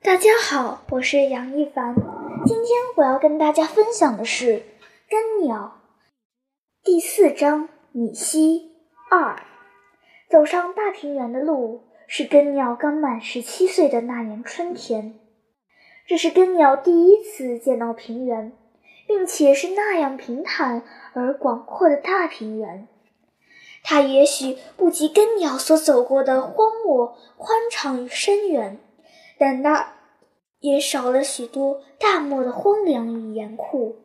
大家好，我是杨一凡。今天我要跟大家分享的是《根鸟》第四章“米西二”。走上大平原的路是根鸟刚满十七岁的那年春天，这是根鸟第一次见到平原，并且是那样平坦而广阔的大平原。它也许不及根鸟所走过的荒漠宽敞与深远，但那也少了许多大漠的荒凉与严酷。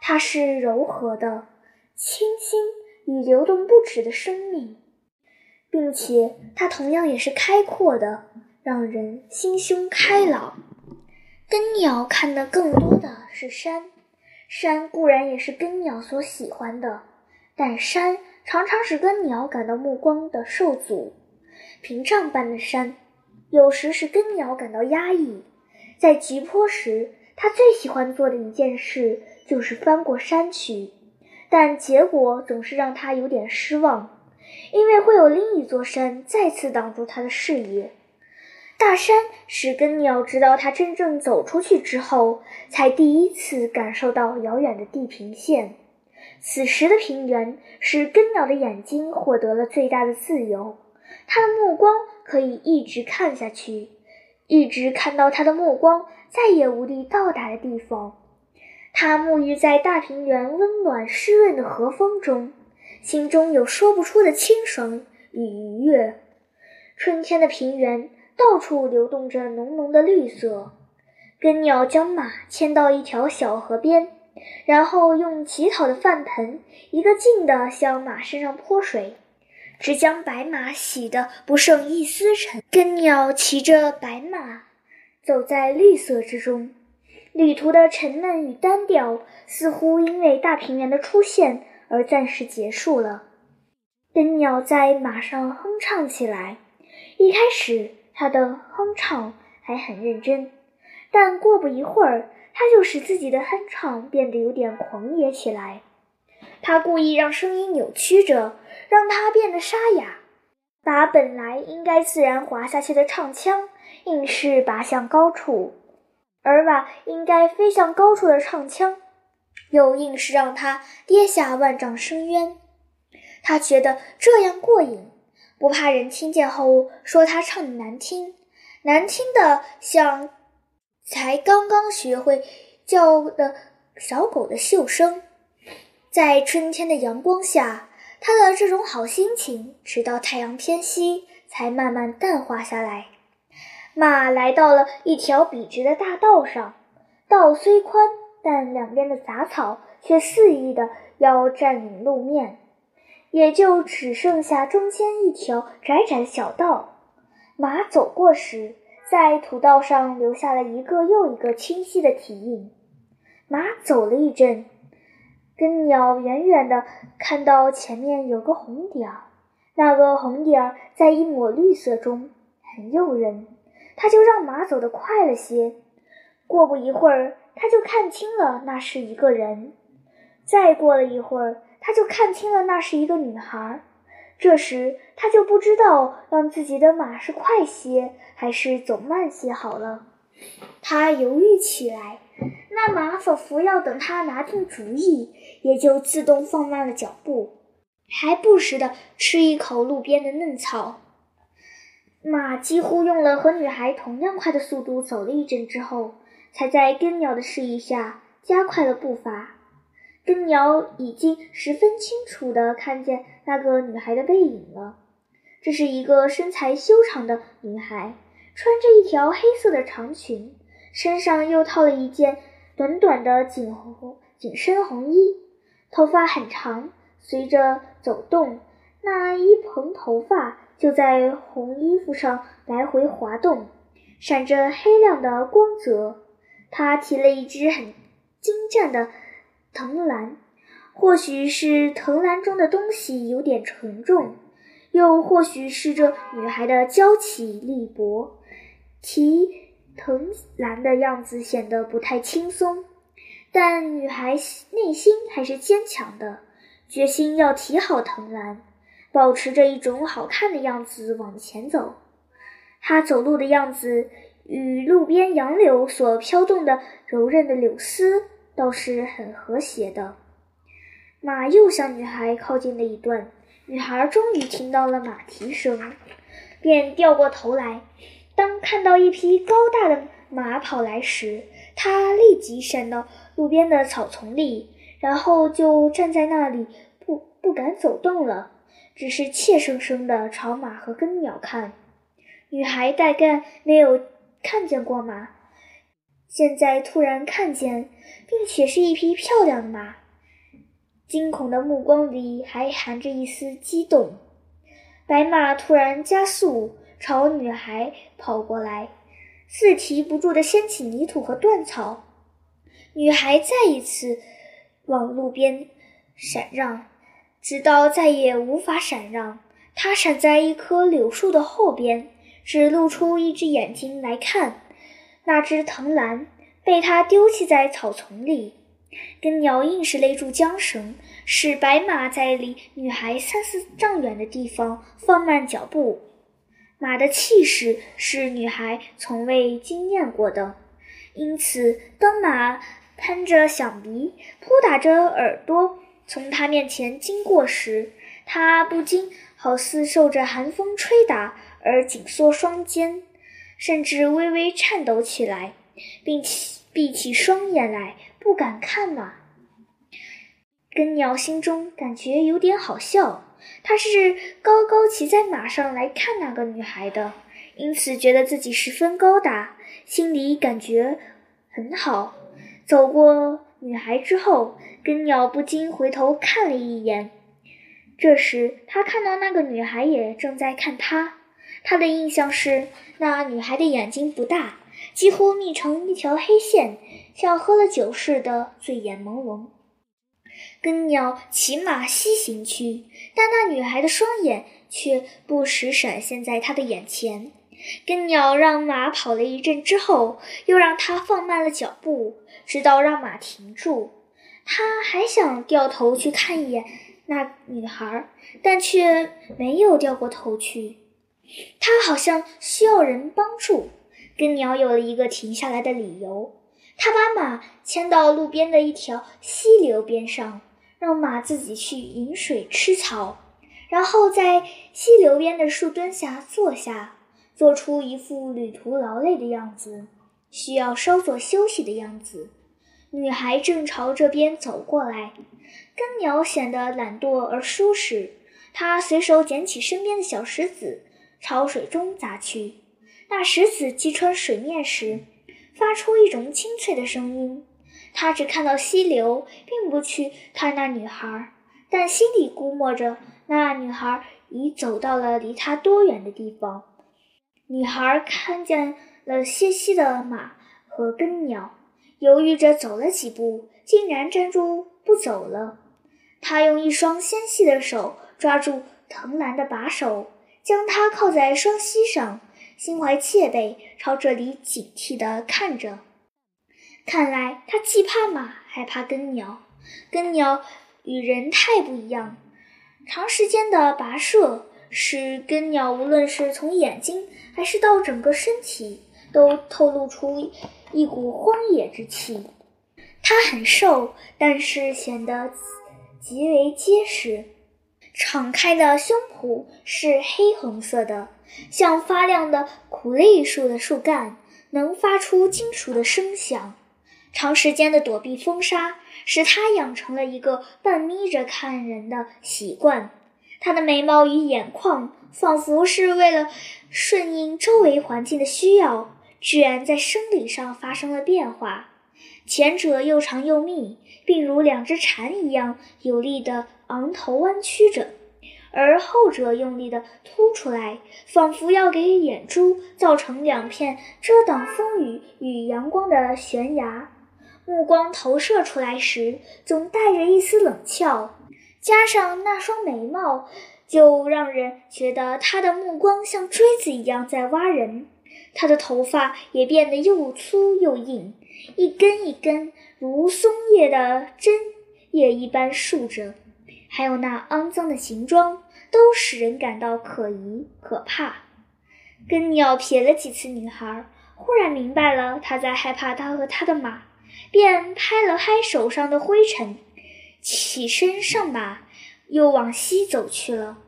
它是柔和的、清新与流动不止的生命，并且它同样也是开阔的，让人心胸开朗。根鸟看的更多的是山，山固然也是根鸟所喜欢的，但山。常常使根鸟感到目光的受阻，屏障般的山，有时使根鸟感到压抑。在急坡时，它最喜欢做的一件事就是翻过山去，但结果总是让它有点失望，因为会有另一座山再次挡住它的视野。大山使根鸟直到它真正走出去之后，才第一次感受到遥远的地平线。此时的平原使根鸟的眼睛获得了最大的自由，它的目光可以一直看下去，一直看到他的目光再也无力到达的地方。他沐浴在大平原温暖湿润的和风中，心中有说不出的清爽与愉悦。春天的平原到处流动着浓浓的绿色，根鸟将马牵到一条小河边。然后用乞讨的饭盆一个劲地向马身上泼水，只将白马洗得不剩一丝尘。根鸟骑着白马，走在绿色之中，旅途的沉闷与单调似乎因为大平原的出现而暂时结束了。根鸟在马上哼唱起来，一开始它的哼唱还很认真，但过不一会儿。他就使自己的哼唱变得有点狂野起来。他故意让声音扭曲着，让它变得沙哑，把本来应该自然滑下去的唱腔硬是拔向高处，而把应该飞向高处的唱腔又硬是让它跌下万丈深渊。他觉得这样过瘾，不怕人听见后说他唱的难听，难听的像。才刚刚学会叫的小狗的嗅声，在春天的阳光下，他的这种好心情，直到太阳偏西，才慢慢淡化下来。马来到了一条笔直的大道上，道虽宽，但两边的杂草却肆意的要占领路面，也就只剩下中间一条窄窄的小道。马走过时。在土道上留下了一个又一个清晰的蹄印。马走了一阵，跟鸟远远地看到前面有个红点儿，那个红点儿在一抹绿色中很诱人，他就让马走得快了些。过不一会儿，他就看清了那是一个人；再过了一会儿，他就看清了那是一个女孩。这时，他就不知道让自己的马是快些还是走慢些好了。他犹豫起来，那马仿佛要等他拿定主意，也就自动放慢了脚步，还不时地吃一口路边的嫩草。马几乎用了和女孩同样快的速度走了一阵之后，才在根鸟的示意下加快了步伐。根鸟已经十分清楚地看见那个女孩的背影了。这是一个身材修长的女孩，穿着一条黑色的长裙，身上又套了一件短短的紧红紧身红衣，头发很长，随着走动，那一蓬头发就在红衣服上来回滑动，闪着黑亮的光泽。她提了一只很精湛的。藤篮，或许是藤篮中的东西有点沉重，又或许是这女孩的娇气力薄，提藤兰的样子显得不太轻松。但女孩内心还是坚强的，决心要提好藤兰，保持着一种好看的样子往前走。她走路的样子与路边杨柳所飘动的柔韧的柳丝倒是很和谐的。马又向女孩靠近了一段，女孩终于听到了马蹄声，便掉过头来。当看到一匹高大的马跑来时，他立即闪到路边的草丛里，然后就站在那里不不敢走动了，只是怯生生地朝马和根鸟看。女孩大概没有看见过马，现在突然看见，并且是一匹漂亮的马。惊恐的目光里还含着一丝激动，白马突然加速朝女孩跑过来，似提不住地掀起泥土和断草。女孩再一次往路边闪让，直到再也无法闪让，她闪在一棵柳树的后边，只露出一只眼睛来看。那只藤篮被她丢弃在草丛里。根鸟硬是勒住缰绳，使白马在离女孩三四丈远的地方放慢脚步。马的气势是女孩从未经验过的，因此当马喷着响鼻、扑打着耳朵从她面前经过时，她不禁好似受着寒风吹打而紧缩双肩，甚至微微颤抖起来，并起闭起双眼来。不敢看马，根鸟心中感觉有点好笑。他是高高骑在马上来看那个女孩的，因此觉得自己十分高大，心里感觉很好。走过女孩之后，根鸟不禁回头看了一眼。这时，他看到那个女孩也正在看他。他的印象是，那女孩的眼睛不大，几乎眯成一条黑线。像喝了酒似的，醉眼朦胧。根鸟骑马西行去，但那女孩的双眼却不时闪现在他的眼前。根鸟让马跑了一阵之后，又让它放慢了脚步，直到让马停住。他还想掉头去看一眼那女孩，但却没有掉过头去。他好像需要人帮助。根鸟有了一个停下来的理由。他把马牵到路边的一条溪流边上，让马自己去饮水吃草，然后在溪流边的树墩下坐下，做出一副旅途劳累的样子，需要稍作休息的样子。女孩正朝这边走过来，根鸟显得懒惰而舒适。他随手捡起身边的小石子，朝水中砸去。那石子击穿水面时，发出一种清脆的声音。他只看到溪流，并不去看那女孩，但心里估摸着那女孩已走到了离他多远的地方。女孩看见了歇息的马和根鸟，犹豫着走了几步，竟然站住不走了。她用一双纤细的手抓住藤篮的把手，将它靠在双膝上。心怀戒备，朝这里警惕地看着。看来他既怕马，还怕根鸟。根鸟与人太不一样，长时间的跋涉使根鸟无论是从眼睛还是到整个身体，都透露出一股荒野之气。它很瘦，但是显得极为结实。敞开的胸脯是黑红色的。像发亮的苦楝树的树干，能发出金属的声响。长时间的躲避风沙，使他养成了一个半眯着看人的习惯。他的眉毛与眼眶，仿佛是为了顺应周围环境的需要，居然在生理上发生了变化。前者又长又密，并如两只蝉一样有力地昂头弯曲着。而后者用力地凸出来，仿佛要给眼珠造成两片遮挡风雨与阳光的悬崖。目光投射出来时，总带着一丝冷峭，加上那双眉毛，就让人觉得他的目光像锥子一样在挖人。他的头发也变得又粗又硬，一根一根如松叶的针叶一般竖着。还有那肮脏的行装，都使人感到可疑可怕。根鸟瞥了几次女孩，忽然明白了他在害怕他和他的马，便拍了拍手上的灰尘，起身上马，又往西走去了。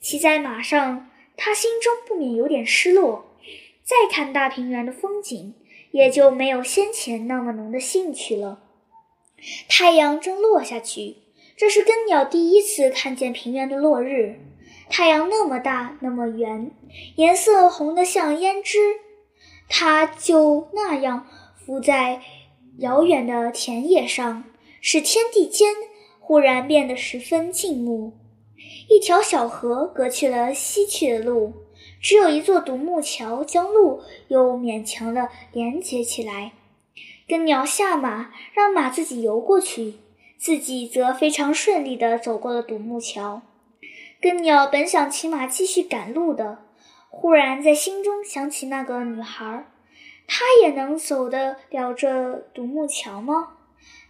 骑在马上，他心中不免有点失落。再看大平原的风景，也就没有先前那么浓的兴趣了。太阳正落下去，这是根鸟第一次看见平原的落日。太阳那么大，那么圆，颜色红得像胭脂。它就那样浮在遥远的田野上，使天地间忽然变得十分静穆。一条小河隔去了西去的路，只有一座独木桥将路又勉强地连接起来。根鸟下马，让马自己游过去，自己则非常顺利地走过了独木桥。根鸟本想骑马继续赶路的，忽然在心中想起那个女孩，他也能走得了这独木桥吗？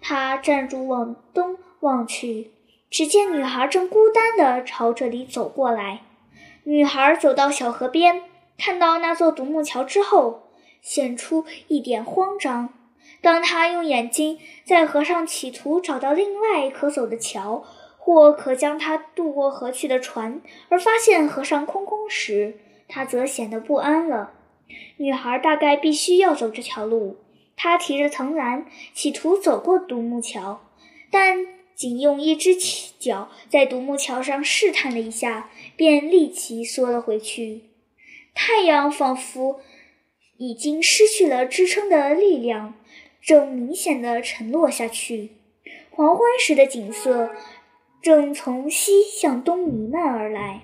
他站住往东望去，只见女孩正孤单地朝这里走过来。女孩走到小河边，看到那座独木桥之后，显出一点慌张。当她用眼睛在河上企图找到另外可走的桥。或可将他渡过河去的船，而发现河上空空时，他则显得不安了。女孩大概必须要走这条路。她提着藤篮，企图走过独木桥，但仅用一只脚在独木桥上试探了一下，便立即缩了回去。太阳仿佛已经失去了支撑的力量，正明显的沉落下去。黄昏时的景色。正从西向东弥漫而来，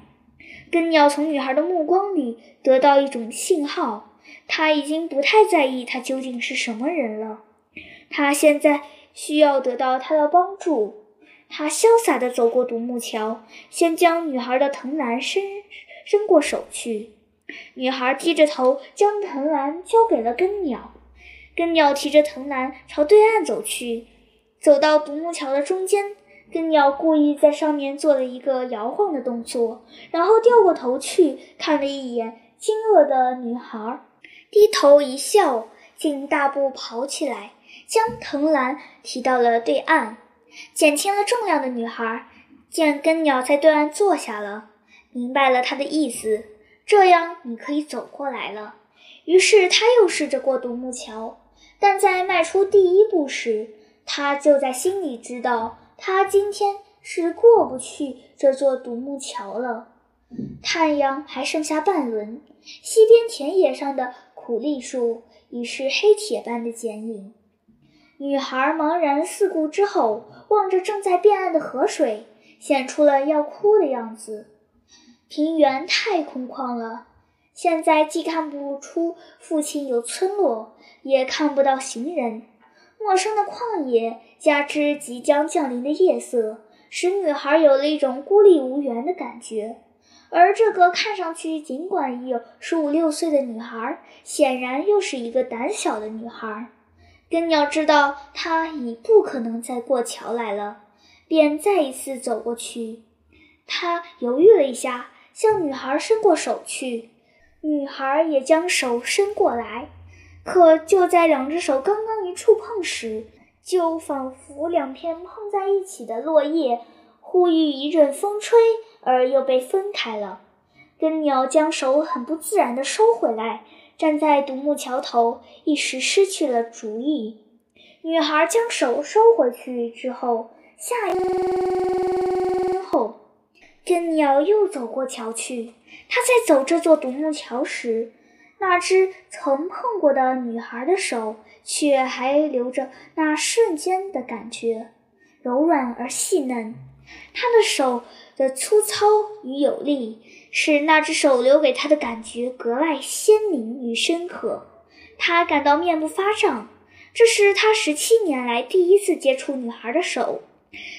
根鸟从女孩的目光里得到一种信号，他已经不太在意她究竟是什么人了。他现在需要得到她的帮助。他潇洒地走过独木桥，先将女孩的藤篮伸伸过手去。女孩低着头将藤篮交给了根鸟，根鸟提着藤篮朝对岸走去，走到独木桥的中间。根鸟故意在上面做了一个摇晃的动作，然后掉过头去看了一眼惊愕的女孩，低头一笑，竟大步跑起来，将藤篮提到了对岸，减轻了重量的女孩见根鸟在对岸坐下了，明白了他的意思，这样你可以走过来了。于是他又试着过独木桥，但在迈出第一步时，他就在心里知道。他今天是过不去这座独木桥了。太阳还剩下半轮，西边田野上的苦栎树已是黑铁般的剪影。女孩茫然四顾之后，望着正在变暗的河水，显出了要哭的样子。平原太空旷了，现在既看不出父亲有村落，也看不到行人。陌生的旷野，加之即将降临的夜色，使女孩有了一种孤立无援的感觉。而这个看上去尽管已有十五六岁的女孩，显然又是一个胆小的女孩。根鸟知道她已不可能再过桥来了，便再一次走过去。他犹豫了一下，向女孩伸过手去，女孩也将手伸过来。可就在两只手刚刚一触碰时，就仿佛两片碰在一起的落叶，忽遇一阵风吹而又被分开了。根鸟将手很不自然地收回来，站在独木桥头，一时失去了主意。女孩将手收回去之后，下一后，根鸟又走过桥去。他在走这座独木桥时。那只曾碰过的女孩的手，却还留着那瞬间的感觉，柔软而细嫩。她的手的粗糙与有力，使那只手留给他的感觉格外鲜明与深刻。他感到面部发胀，这是他十七年来第一次接触女孩的手。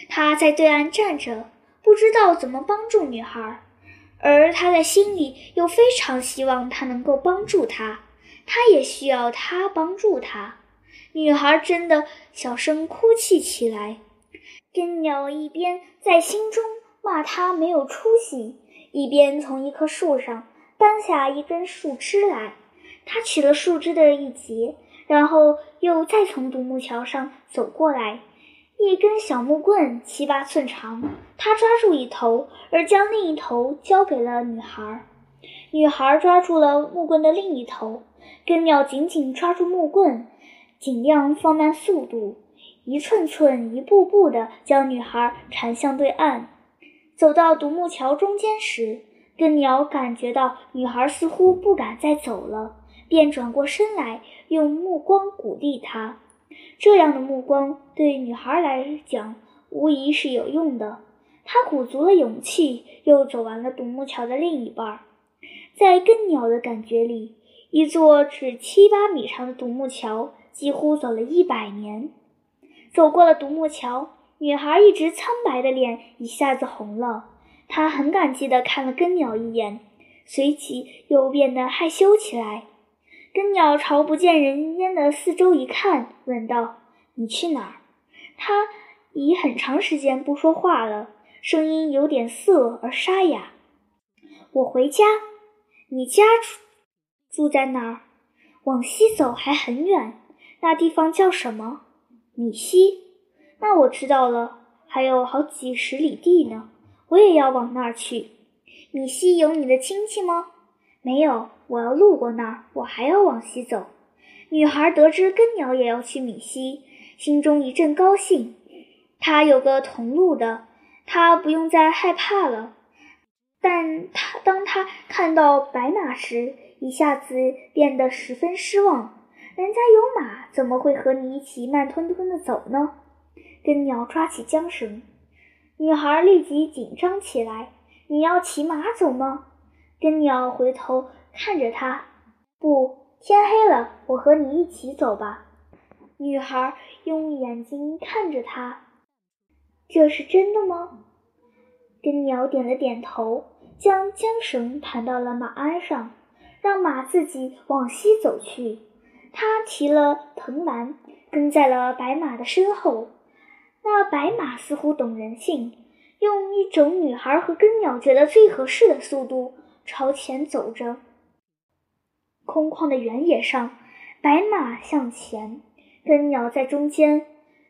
他在对岸站着，不知道怎么帮助女孩。而他在心里又非常希望他能够帮助他，他也需要他帮助他。女孩真的小声哭泣起来。根鸟一边在心中骂他没有出息，一边从一棵树上搬下一根树枝来。他他取了树枝的一截，然后又再从独木桥上走过来。一根小木棍七八寸长，他抓住一头，而将另一头交给了女孩。女孩抓住了木棍的另一头，根鸟紧紧抓住木棍，尽量放慢速度，一寸寸、一步步地将女孩儿缠向对岸。走到独木桥中间时，根鸟感觉到女孩似乎不敢再走了，便转过身来，用目光鼓励她。这样的目光对女孩儿来讲无疑是有用的。她鼓足了勇气，又走完了独木桥的另一半。在根鸟的感觉里，一座只七八米长的独木桥几乎走了一百年。走过了独木桥，女孩一直苍白的脸一下子红了。她很感激地看了根鸟一眼，随即又变得害羞起来。根鸟朝不见人烟的四周一看，问道：“你去哪儿？”他已很长时间不说话了，声音有点涩而沙哑。“我回家。”“你家住在哪儿？”“往西走还很远，那地方叫什么？”“米西。”“那我知道了，还有好几十里地呢，我也要往那儿去。”“米西有你的亲戚吗？”“没有。”我要路过那儿，我还要往西走。女孩得知根鸟也要去米西，心中一阵高兴。她有个同路的，她不用再害怕了。但她当她看到白马时，一下子变得十分失望。人家有马，怎么会和你一起慢吞吞地走呢？根鸟抓起缰绳，女孩立即紧张起来。你要骑马走吗？根鸟回头。看着他，不，天黑了，我和你一起走吧。女孩用眼睛看着他，这是真的吗？根鸟点了点头，将缰绳盘到了马鞍上，让马自己往西走去。他提了藤篮，跟在了白马的身后。那白马似乎懂人性，用一种女孩和耕鸟觉得最合适的速度朝前走着。空旷的原野上，白马向前，耕鸟在中间，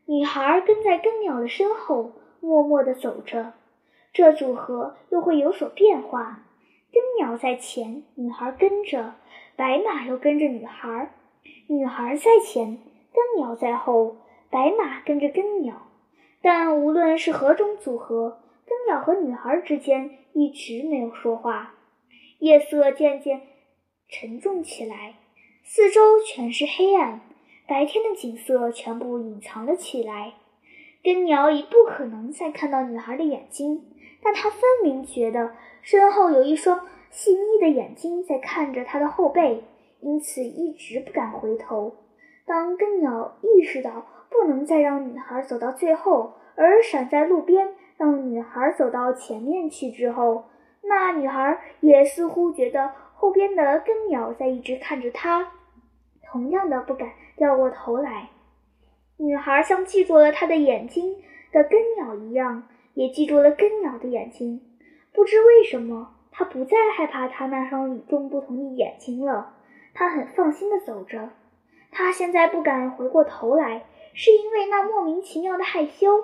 女孩跟在耕鸟的身后，默默地走着。这组合又会有所变化：根鸟在前，女孩跟着；白马又跟着女孩，女孩在前，根鸟在后，白马跟着根鸟。但无论是何种组合，根鸟和女孩之间一直没有说话。夜色渐渐。沉重起来，四周全是黑暗，白天的景色全部隐藏了起来。根鸟已不可能再看到女孩的眼睛，但他分明觉得身后有一双细腻的眼睛在看着他的后背，因此一直不敢回头。当根鸟意识到不能再让女孩走到最后，而闪在路边让女孩走到前面去之后，那女孩也似乎觉得。后边的根鸟在一直看着她，同样的不敢掉过头来。女孩像记住了他的眼睛的根鸟一样，也记住了根鸟的眼睛。不知为什么，他不再害怕他那双与众不同的眼睛了。他很放心地走着。他现在不敢回过头来，是因为那莫名其妙的害羞。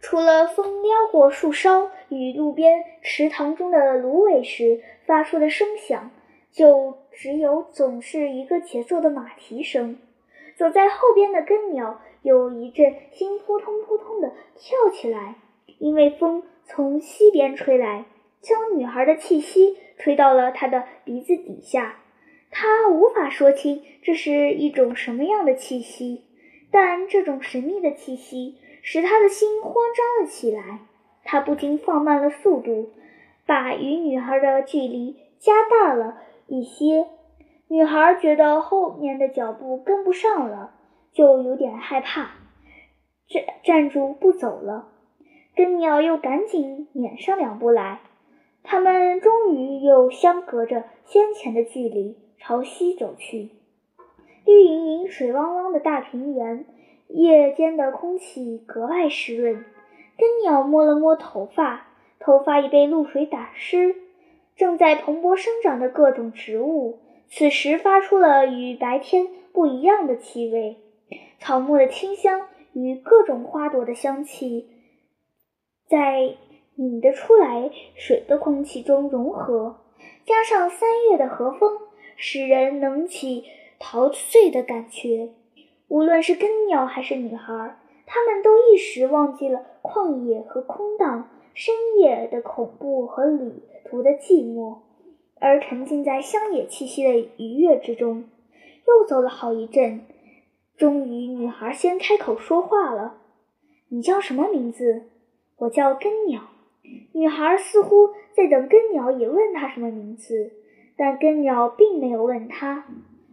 除了风撩过树梢与路边池塘中的芦苇时发出的声响，就只有总是一个节奏的马蹄声。走在后边的根鸟有一阵心扑通扑通的跳起来，因为风从西边吹来，将女孩的气息吹到了他的鼻子底下。他无法说清这是一种什么样的气息，但这种神秘的气息。使他的心慌张了起来，他不禁放慢了速度，把与女孩的距离加大了一些。女孩觉得后面的脚步跟不上了，就有点害怕，站站住不走了。根鸟又赶紧撵上两步来，他们终于又相隔着先前的距离朝西走去。绿莹莹、水汪汪的大平原。夜间的空气格外湿润，根鸟摸了摸头发，头发已被露水打湿。正在蓬勃生长的各种植物，此时发出了与白天不一样的气味，草木的清香与各种花朵的香气，在拧得出来水的空气中融合，加上三月的和风，使人能起陶醉的感觉。无论是根鸟还是女孩，他们都一时忘记了旷野和空荡、深夜的恐怖和旅途的寂寞，而沉浸在乡野气息的愉悦之中。又走了好一阵，终于女孩先开口说话了：“你叫什么名字？”“我叫根鸟。”女孩似乎在等根鸟也问她什么名字，但根鸟并没有问她。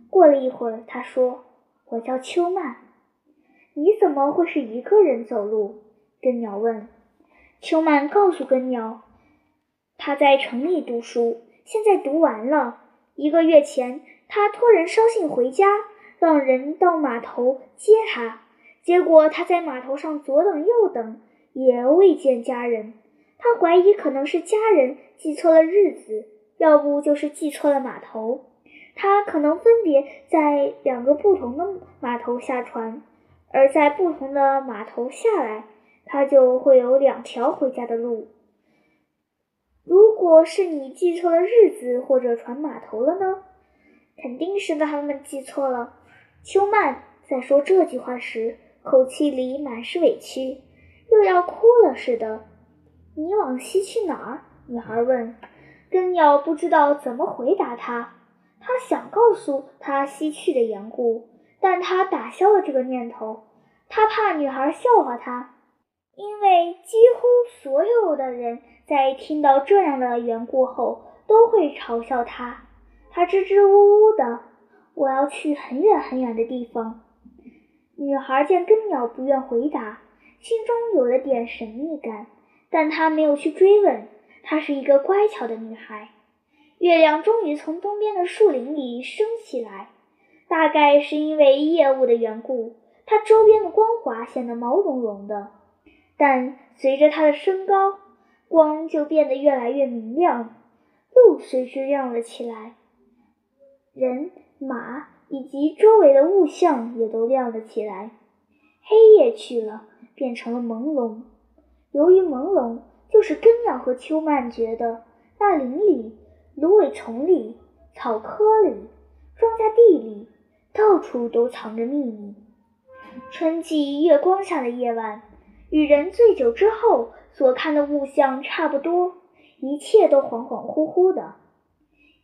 过了一会儿，她说。我叫秋曼，你怎么会是一个人走路？根鸟问。秋曼告诉根鸟，他在城里读书，现在读完了。一个月前，他托人捎信回家，让人到码头接他。结果他在码头上左等右等，也未见家人。他怀疑可能是家人记错了日子，要不就是记错了码头。他可能分别在两个不同的码头下船，而在不同的码头下来，他就会有两条回家的路。如果是你记错了日子或者船码头了呢？肯定是他们记错了。秋曼在说这句话时，口气里满是委屈，又要哭了似的。你往西去哪儿？女孩问。根鸟不知道怎么回答她。他想告诉他西去的缘故，但他打消了这个念头。他怕女孩笑话他，因为几乎所有的人在听到这样的缘故后都会嘲笑他。他支支吾吾的：“我要去很远很远的地方。”女孩见根鸟不愿回答，心中有了点神秘感，但她没有去追问。她是一个乖巧的女孩。月亮终于从东边的树林里升起来，大概是因为夜雾的缘故，它周边的光华显得毛茸茸的。但随着它的升高，光就变得越来越明亮，路随之亮了起来，人、马以及周围的物象也都亮了起来。黑夜去了，变成了朦胧。由于朦胧，就是根鸟和秋曼觉得那林里。芦苇丛里、草窠里、庄稼地里，到处都藏着秘密。春季月光下的夜晚，与人醉酒之后所看的物象差不多，一切都恍恍惚惚的。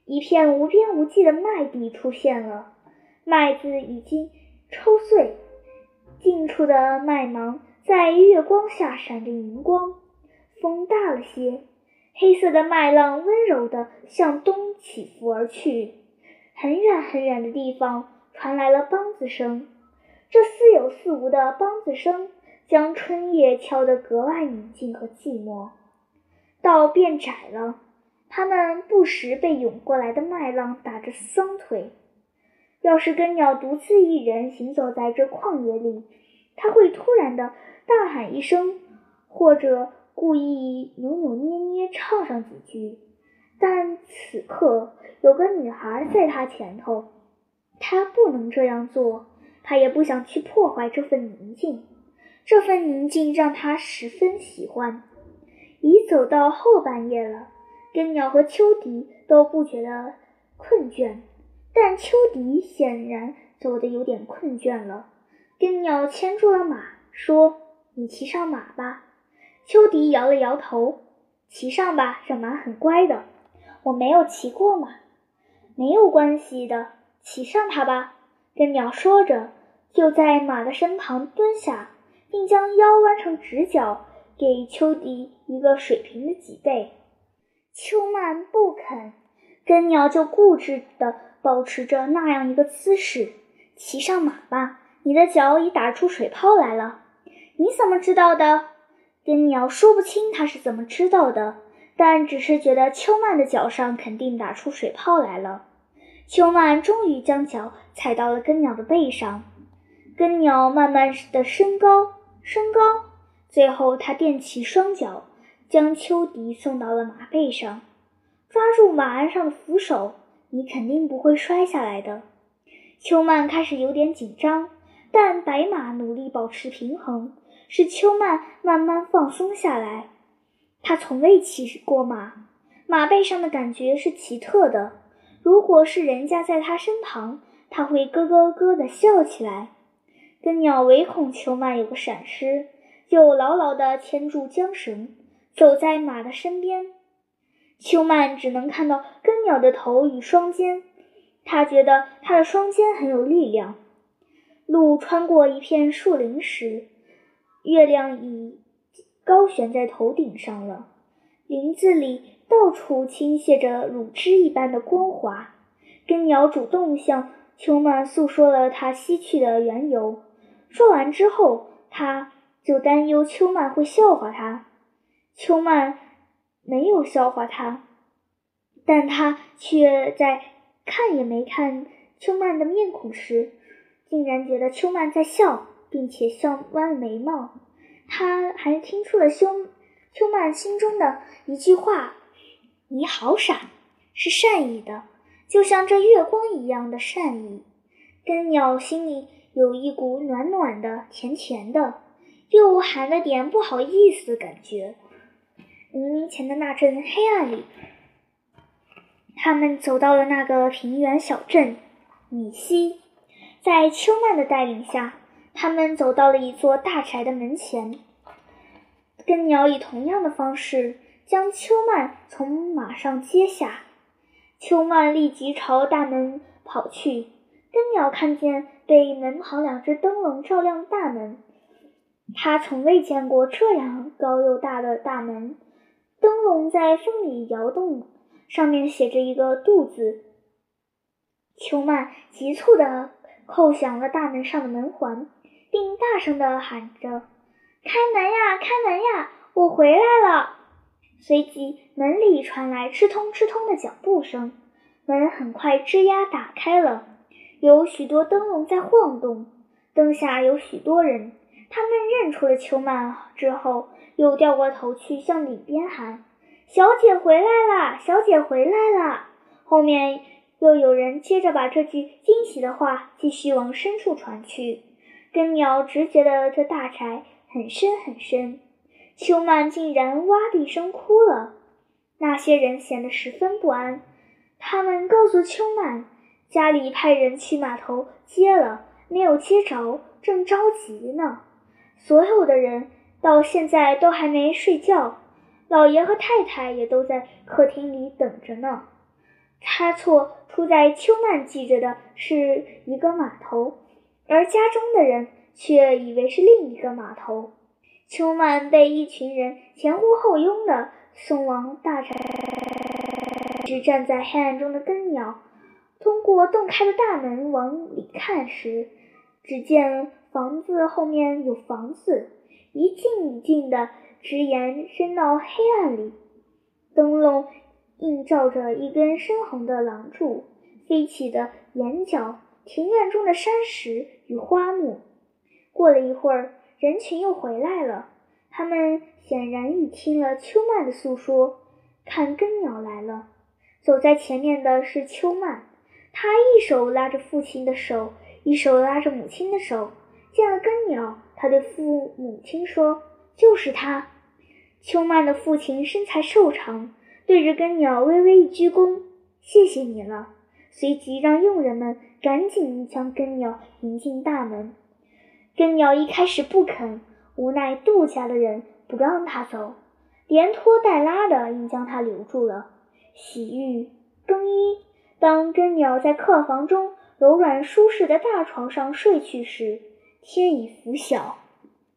一片无边无际的麦地出现了，麦子已经抽穗，近处的麦芒在月光下闪着银光。风大了些。黑色的麦浪温柔地向东起伏而去，很远很远的地方传来了梆子声。这似有似无的梆子声将春夜敲得格外宁静和寂寞。道变窄了，他们不时被涌过来的麦浪打着双腿。要是根鸟独自一人行走在这旷野里，他会突然的大喊一声，或者。故意扭扭捏捏唱上几句，但此刻有个女孩在他前头，他不能这样做，他也不想去破坏这份宁静。这份宁静让他十分喜欢。已走到后半夜了，根鸟和秋笛都不觉得困倦，但秋笛显然走得有点困倦了。根鸟牵住了马，说：“你骑上马吧。”秋迪摇了摇头，骑上吧，这马很乖的。我没有骑过马，没有关系的，骑上它吧。跟鸟说着，就在马的身旁蹲下，并将腰弯成直角，给秋迪一个水平的脊背。秋曼不肯，跟鸟就固执地保持着那样一个姿势。骑上马吧，你的脚已打出水泡来了。你怎么知道的？根鸟说不清他是怎么知道的，但只是觉得秋曼的脚上肯定打出水泡来了。秋曼终于将脚踩到了根鸟的背上，根鸟慢慢的升高，升高，最后他垫起双脚，将秋迪送到了马背上，抓住马鞍上的扶手，你肯定不会摔下来的。秋曼开始有点紧张，但白马努力保持平衡，使秋曼慢慢放松下来。他从未骑过马，马背上的感觉是奇特的。如果是人家在他身旁，他会咯咯咯地笑起来。根鸟唯恐秋曼有个闪失，就牢牢地牵住缰绳，走在马的身边。秋曼只能看到根鸟的头与双肩，他觉得他的双肩很有力量。路穿过一片树林时，月亮已高悬在头顶上了。林子里到处倾泻着乳汁一般的光华。根鸟主动向秋曼诉说了它西去的缘由。说完之后，他就担忧秋曼会笑话他。秋曼。没有笑话他，但他却在看也没看秋曼的面孔时，竟然觉得秋曼在笑，并且笑弯了眉毛。他还听出了秋秋曼心中的一句话：“你好傻”，是善意的，就像这月光一样的善意。根鸟心里有一股暖暖的、甜甜的，又含了点不好意思的感觉。黎明前的那阵黑暗里，他们走到了那个平原小镇米西。在秋曼的带领下，他们走到了一座大宅的门前。根鸟以同样的方式将秋曼从马上接下。秋曼立即朝大门跑去。根鸟看见被门旁两只灯笼照亮大门，他从未见过这样高又大的大门。灯笼在风里摇动，上面写着一个“杜”字。秋曼急促地扣响了大门上的门环，并大声地喊着：“开门呀，开门呀，我回来了！”随即，门里传来吃通吃通的脚步声，门很快吱呀打开了。有许多灯笼在晃动，灯下有许多人。他们认出了秋曼之后。又掉过头去向里边喊：“小姐回来啦！小姐回来啦！”后面又有人接着把这句惊喜的话继续往深处传去。根鸟只觉得这大宅很深很深。秋曼竟然哇的一声哭了。那些人显得十分不安。他们告诉秋曼，家里派人去码头接了，没有接着，正着急呢。所有的人。到现在都还没睡觉，老爷和太太也都在客厅里等着呢。差错出在秋曼记着的是一个码头，而家中的人却以为是另一个码头。秋曼被一群人前呼后拥的送往大宅，只站在黑暗中的根鸟，通过洞开的大门往里看时，只见房子后面有房子。一进一进的，直延伸到黑暗里。灯笼映照着一根深红的廊柱，飞起的眼角，庭院中的山石与花木。过了一会儿，人群又回来了。他们显然已听了秋曼的诉说，看根鸟来了。走在前面的是秋曼，她一手拉着父亲的手，一手拉着母亲的手。见了根鸟。他对父母亲说：“就是他。”秋曼的父亲身材瘦长，对着根鸟微微一鞠躬：“谢谢你了。”随即让佣人们赶紧将根鸟迎进大门。根鸟一开始不肯，无奈杜家的人不让他走，连拖带拉的硬将他留住了。洗浴、更衣，当根鸟在客房中柔软舒适的大床上睡去时。天已拂晓。